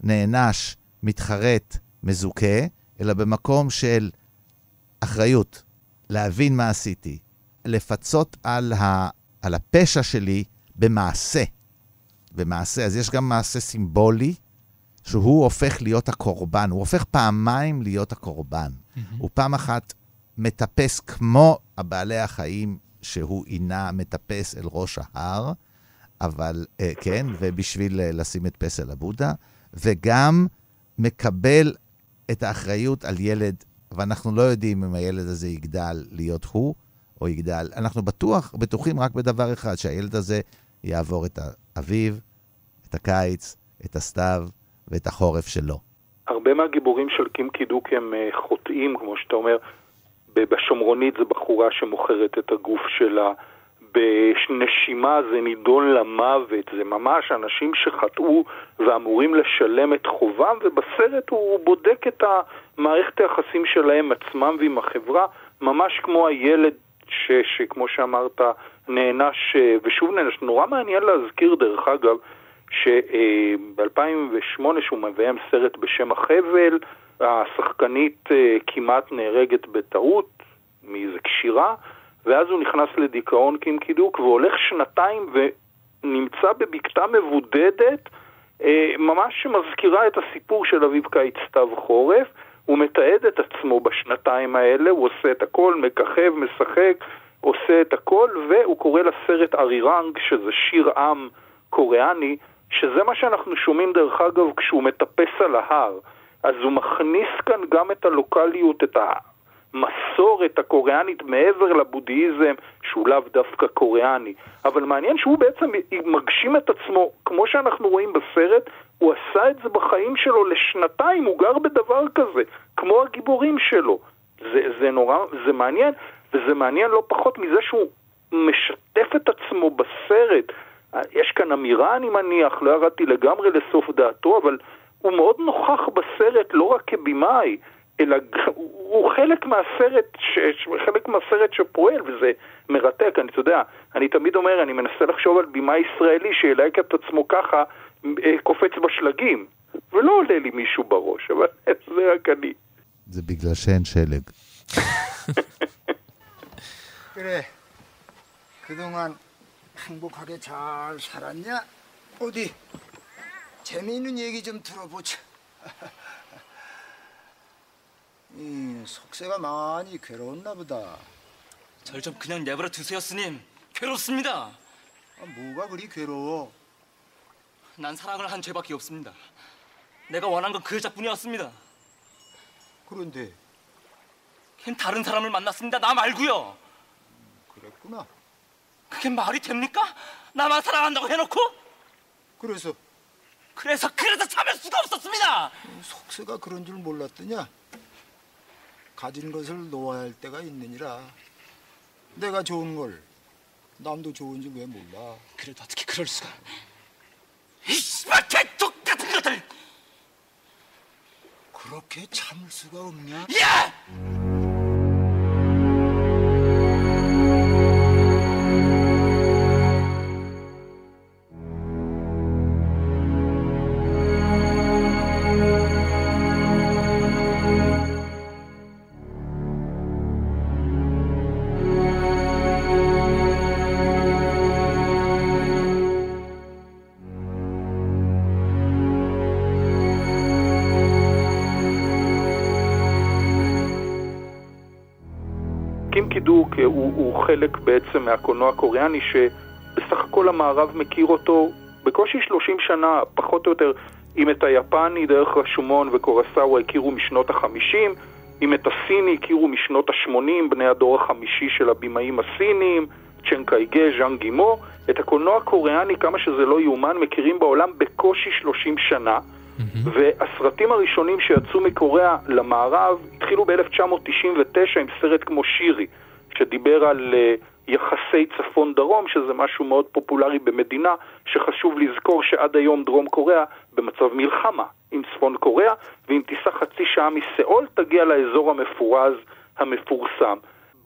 נענש, מתחרט, מזוכה, אלא במקום של אחריות, להבין מה עשיתי, לפצות על, ה, על הפשע שלי במעשה. במעשה. אז יש גם מעשה סימבולי, שהוא הופך להיות הקורבן, הוא הופך פעמיים להיות הקורבן. Mm-hmm. הוא פעם אחת מטפס כמו הבעלי החיים שהוא עינה מטפס אל ראש ההר, אבל אה, כן, ובשביל אה, לשים את פסל הבודה, וגם מקבל את האחריות על ילד, ואנחנו לא יודעים אם הילד הזה יגדל להיות הוא, או יגדל. אנחנו בטוח, בטוחים רק בדבר אחד, שהילד הזה יעבור את האביב, את הקיץ, את הסתיו ואת החורף שלו. הרבה מהגיבורים של קים קידוק הם אה, חוטאים, כמו שאתה אומר. בשומרונית זה בחורה שמוכרת את הגוף שלה. בנשימה זה נידון למוות, זה ממש אנשים שחטאו ואמורים לשלם את חובם, ובסרט הוא בודק את מערכת היחסים שלהם עצמם ועם החברה, ממש כמו הילד ש, שכמו שאמרת, נענש ושוב נענש. נורא מעניין להזכיר, דרך אגב, שב-2008 שהוא מביים סרט בשם החבל, השחקנית כמעט נהרגת בטעות, מאיזה קשירה, ואז הוא נכנס לדיכאון קימקידוק והולך שנתיים ונמצא בבקתה מבודדת, אה, ממש שמזכירה את הסיפור של אביב קיץ סתיו חורף. הוא מתעד את עצמו בשנתיים האלה, הוא עושה את הכל, מככב, משחק, עושה את הכל, והוא קורא לסרט ארירנג, שזה שיר עם קוריאני, שזה מה שאנחנו שומעים דרך אגב כשהוא מטפס על ההר. אז הוא מכניס כאן גם את הלוקאליות, את המסורת הקוריאנית מעבר לבודהיזם, שהוא לאו דווקא קוריאני. אבל מעניין שהוא בעצם מגשים את עצמו, כמו שאנחנו רואים בסרט, הוא עשה את זה בחיים שלו לשנתיים, הוא גר בדבר כזה, כמו הגיבורים שלו. זה, זה נורא, זה מעניין, וזה מעניין לא פחות מזה שהוא משתף את עצמו בסרט. יש כאן אמירה, אני מניח, לא ירדתי לגמרי לסוף דעתו, אבל הוא מאוד נוכח בסרט לא רק כבמאי, אלא הוא חלק מהסרט, ש, חלק מהסרט שפועל, וזה מרתק. אני, אתה יודע, אני תמיד אומר, אני מנסה לחשוב על במאי ישראלי שילהק את עצמו ככה, אה, קופץ בשלגים, ולא עולה לי מישהו בראש, אבל זה רק אני. זה בגלל שאין שלג. 그래. 그동안 행복하게 잘 살았냐? 어디 재미있는 얘기 좀 들어보자. 이 속세가 많이 괴로웠나 보다. 절 좀 그냥 내버려 두세요, 스님. 괴롭습니다. 아, 뭐가 그리 괴로워? 난 사랑을 한 죄밖에 없습니다. 내가 원한 건 그 여자뿐이었습니다. 그런데 걘 다른 사람을 만났습니다. 나 말고요. 그랬구나. 그게 말이 됩니까? 나만 사랑한다고 해놓고? 그래서 그래서 그래서 참을 수가 없었습니다. 속세가 그런 줄 몰랐더냐? 가진 것을 놓아야 할 때가 있느니라. 내가 좋은 걸 남도 좋은지 왜 몰라? 그래도 어떻게 그럴 수가? 이 씨발 개똑 같은 것들! 그렇게 참을 수가 없냐? 야! בעצם מהקולנוע הקוריאני שבסך הכל המערב מכיר אותו בקושי 30 שנה, פחות או יותר, אם את היפני דרך רשומון וקורסאווה הכירו משנות ה-50, אם את הסיני הכירו משנות ה-80, בני הדור החמישי של הבמאים הסינים, צ'ן קייגה, ז'אן גימו, את הקולנוע הקוריאני, כמה שזה לא יאומן, מכירים בעולם בקושי 30 שנה. והסרטים הראשונים שיצאו מקוריאה למערב התחילו ב-1999 עם סרט כמו שירי, שדיבר על uh, יחסי צפון-דרום, שזה משהו מאוד פופולרי במדינה, שחשוב לזכור שעד היום דרום קוריאה במצב מלחמה עם צפון קוריאה, ואם תיסע חצי שעה מסיאול תגיע לאזור המפורז המפורסם.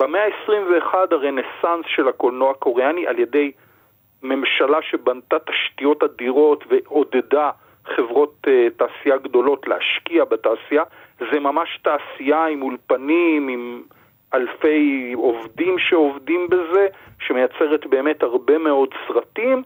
במאה ה-21 הרנסאנס של הקולנוע הקוריאני על ידי ממשלה שבנתה תשתיות אדירות ועודדה חברות uh, תעשייה גדולות להשקיע בתעשייה, זה ממש תעשייה עם אולפנים, עם אלפי עובדים שעובדים בזה, שמייצרת באמת הרבה מאוד סרטים,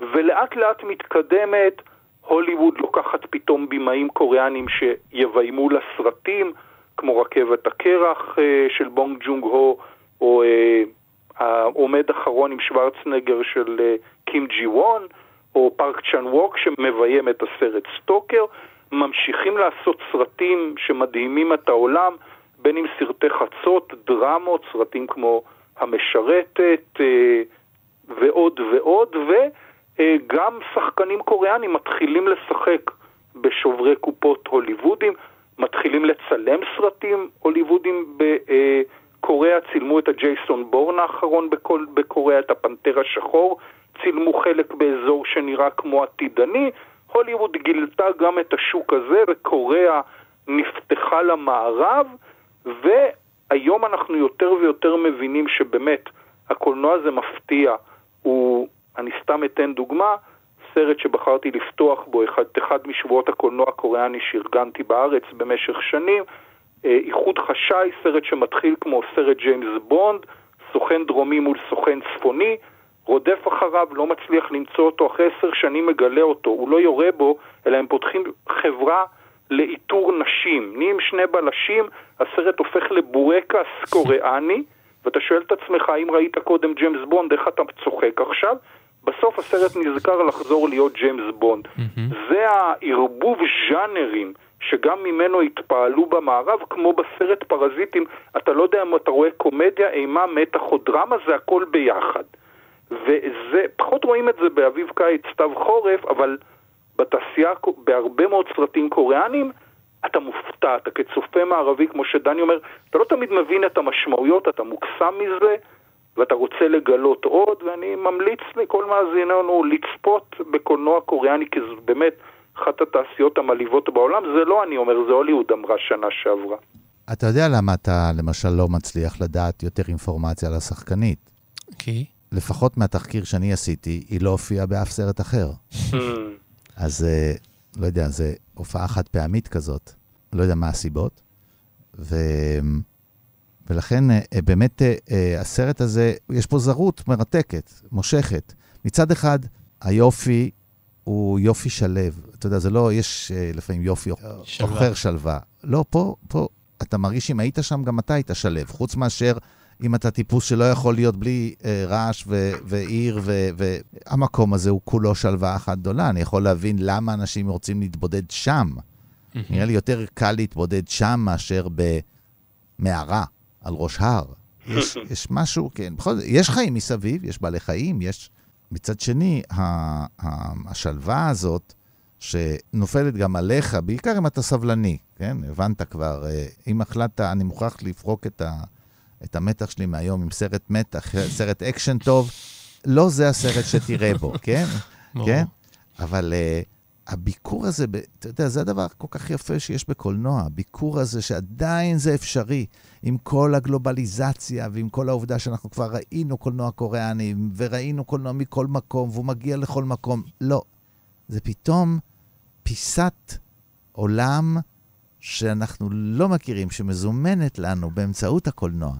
ולאט לאט מתקדמת, הוליווד לוקחת פתאום במאים קוריאנים שיביימו לה סרטים, כמו רכבת הקרח uh, של בונג ג'ונג הו, או uh, העומד אחרון עם שוורצנגר של uh, קים ג'י וון, או פארק צ'אן ווק שמביים את הסרט סטוקר, ממשיכים לעשות סרטים שמדהימים את העולם, בין אם סרטי חצות, דרמות, סרטים כמו המשרתת אה, ועוד ועוד, וגם שחקנים קוריאנים מתחילים לשחק בשוברי קופות הוליוודים, מתחילים לצלם סרטים הוליוודים בקוריאה, צילמו את הג'ייסון בורן האחרון בקוריאה, את הפנתר השחור, צילמו חלק באזור שנראה כמו עתידני, הוליווד גילתה גם את השוק הזה, וקוריאה נפתחה למערב, והיום אנחנו יותר ויותר מבינים שבאמת הקולנוע הזה מפתיע. הוא, אני סתם אתן דוגמה, סרט שבחרתי לפתוח בו, אחד, אחד משבועות הקולנוע הקוריאני שארגנתי בארץ במשך שנים, אה, איחוד חשאי, סרט שמתחיל כמו סרט ג'יימס בונד, סוכן דרומי מול סוכן צפוני, רודף אחריו, לא מצליח למצוא אותו, אחרי עשר שנים מגלה אותו, הוא לא יורה בו, אלא הם פותחים חברה לאיתור נשים. נהיים שני בלשים, הסרט הופך לבורקס קוריאני, ואתה שואל את עצמך, אם ראית קודם ג'יימס בונד, איך אתה צוחק עכשיו? בסוף הסרט נזכר לחזור להיות ג'יימס בונד. זה הערבוב ז'אנרים שגם ממנו התפעלו במערב, כמו בסרט פרזיטים, אתה לא יודע אם אתה רואה קומדיה, אימה, מתח או דרמה, זה הכל ביחד. וזה, פחות רואים את זה באביב קיץ, סתיו חורף, אבל בתעשייה, בהרבה מאוד סרטים קוריאנים, אתה מופתע, אתה כצופה מערבי, כמו שדני אומר, אתה לא תמיד מבין את המשמעויות, אתה מוקסם מזה, ואתה רוצה לגלות עוד, ואני ממליץ לכל מאזיננו לצפות בקולנוע קוריאני, כי זה באמת אחת התעשיות המלהיבות בעולם. זה לא אני אומר, זה הוליווד אמרה שנה שעברה. אתה יודע למה אתה למשל לא מצליח לדעת יותר אינפורמציה על השחקנית? כי? לפחות מהתחקיר שאני עשיתי, היא לא הופיעה באף סרט אחר. אז אה, לא יודע, זו הופעה חד פעמית כזאת, לא יודע מה הסיבות. ו... ולכן אה, אה, באמת הסרט הזה, יש פה זרות מרתקת, מושכת. מצד אחד, היופי הוא יופי שלב. אתה יודע, זה לא, יש לפעמים יופי עוכר שלווה. לא, פה, פה, אתה מרגיש שאם היית שם, גם אתה היית שלב. חוץ מאשר אם אתה טיפוס שלא יכול להיות בלי אה, רעש ו- ועיר, ו- והמקום הזה הוא כולו שלווה אחת גדולה. אני יכול להבין למה אנשים רוצים להתבודד שם. Mm-hmm. נראה לי יותר קל להתבודד שם מאשר במערה, על ראש הר. יש, יש משהו, כן, בכל זאת, יש חיים מסביב, יש בעלי חיים, יש... מצד שני, ה- ה- השלווה הזאת, שנופלת גם עליך, בעיקר אם אתה סבלני, כן? הבנת כבר, אה, אם החלטת, אני מוכרח לפרוק את ה... את המתח שלי מהיום עם סרט מתח, סרט אקשן טוב, לא זה הסרט שתראה בו, כן? כן? אבל אה, הביקור הזה, אתה יודע, זה הדבר כל כך יפה שיש בקולנוע, הביקור הזה שעדיין זה אפשרי, עם כל הגלובליזציה ועם כל העובדה שאנחנו כבר ראינו קולנוע קוריאני, וראינו קולנוע מכל מקום, והוא מגיע לכל מקום. לא. זה פתאום פיסת עולם שאנחנו לא מכירים, שמזומנת לנו באמצעות הקולנוע.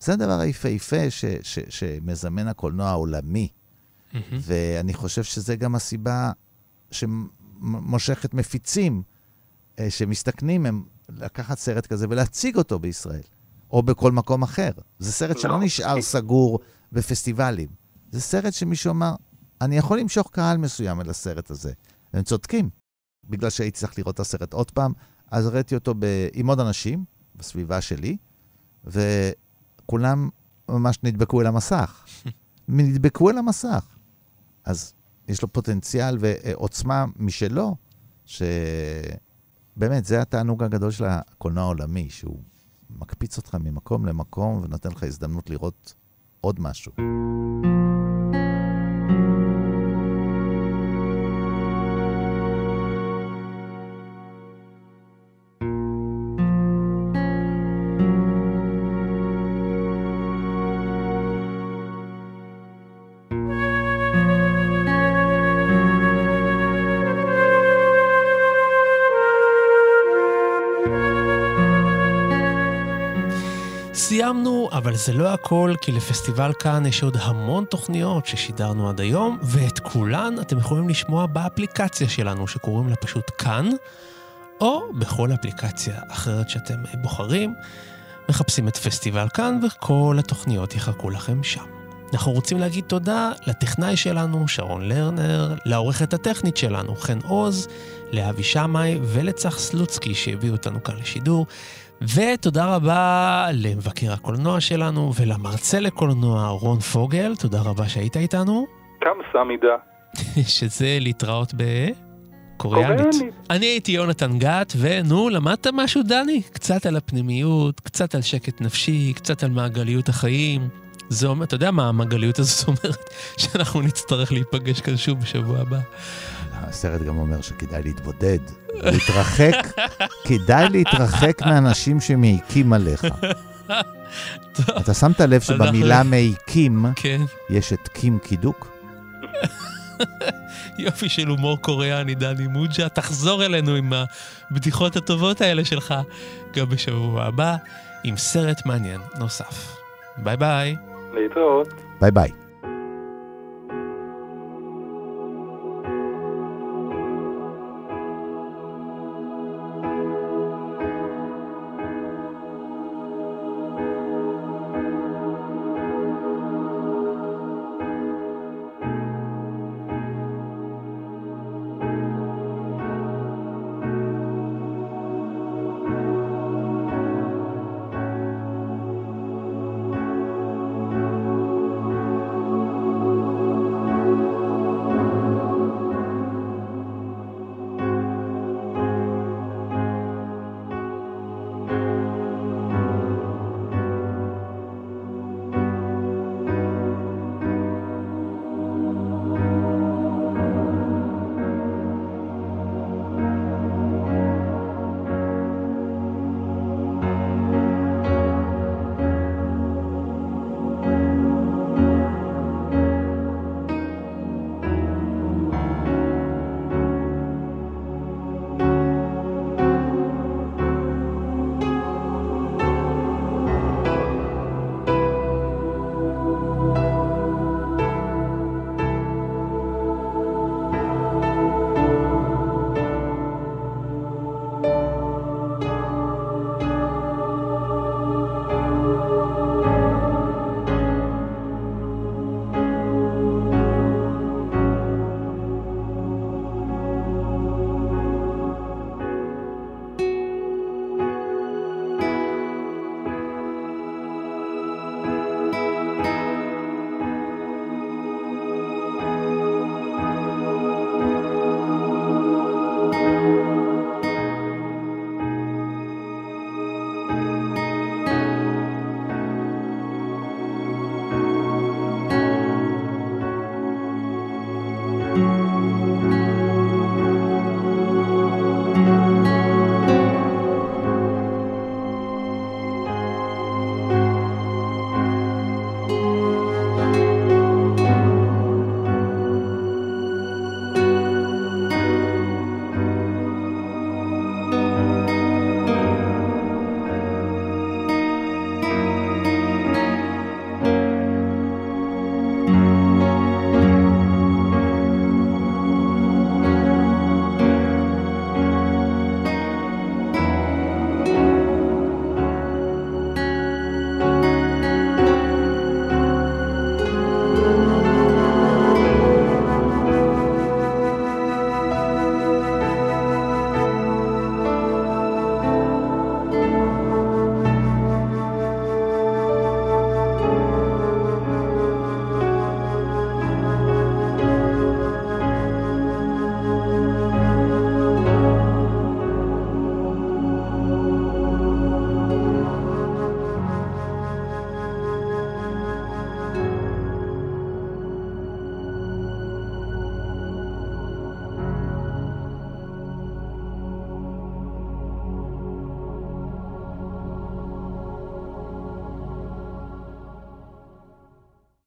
זה הדבר היפהפה ש, ש, שמזמן הקולנוע העולמי. Mm-hmm. ואני חושב שזה גם הסיבה שמושכת מפיצים אה, שמסתכנים הם לקחת סרט כזה ולהציג אותו בישראל, או בכל מקום אחר. זה סרט שלא נכון. נשאר סגור בפסטיבלים. זה סרט שמישהו אמר, אני יכול למשוך קהל מסוים אל הסרט הזה. הם צודקים. בגלל שהייתי צריך לראות את הסרט עוד פעם, אז ראיתי אותו ב... עם עוד אנשים בסביבה שלי, ו... כולם ממש נדבקו אל המסך. נדבקו אל המסך. אז יש לו פוטנציאל ועוצמה משלו, שבאמת, זה התענוג הגדול של הקולנוע העולמי, שהוא מקפיץ אותך ממקום למקום ונותן לך הזדמנות לראות עוד משהו. זה לא הכל, כי לפסטיבל כאן יש עוד המון תוכניות ששידרנו עד היום, ואת כולן אתם יכולים לשמוע באפליקציה שלנו, שקוראים לה פשוט כאן, או בכל אפליקציה אחרת שאתם בוחרים. מחפשים את פסטיבל כאן, וכל התוכניות יחכו לכם שם. אנחנו רוצים להגיד תודה לטכנאי שלנו, שרון לרנר, לעורכת הטכנית שלנו, חן עוז, לאבי שמאי ולצח סלוצקי שהביאו אותנו כאן לשידור. ותודה רבה למבקר הקולנוע שלנו ולמרצה לקולנוע רון פוגל, תודה רבה שהיית איתנו. כמה סמידה. שזה להתראות בקוריאנית. אני הייתי יונתן גת, ונו, למדת משהו, דני? קצת על הפנימיות, קצת על שקט נפשי, קצת על מעגליות החיים. זה אומר, אתה יודע מה המעגליות הזאת אומרת? שאנחנו נצטרך להיפגש כאן שוב בשבוע הבא. הסרט גם אומר שכדאי להתבודד, להתרחק, כדאי להתרחק מאנשים שמעיקים עליך. אתה שמת לב שבמילה מעיקים, כן. יש את קים קי-דוק? יופי של הומור קוריאני, דני מוג'ה. תחזור אלינו עם הבדיחות הטובות האלה שלך גם בשבוע הבא, עם סרט מעניין נוסף. ביי ביי. להתראות. ביי ביי.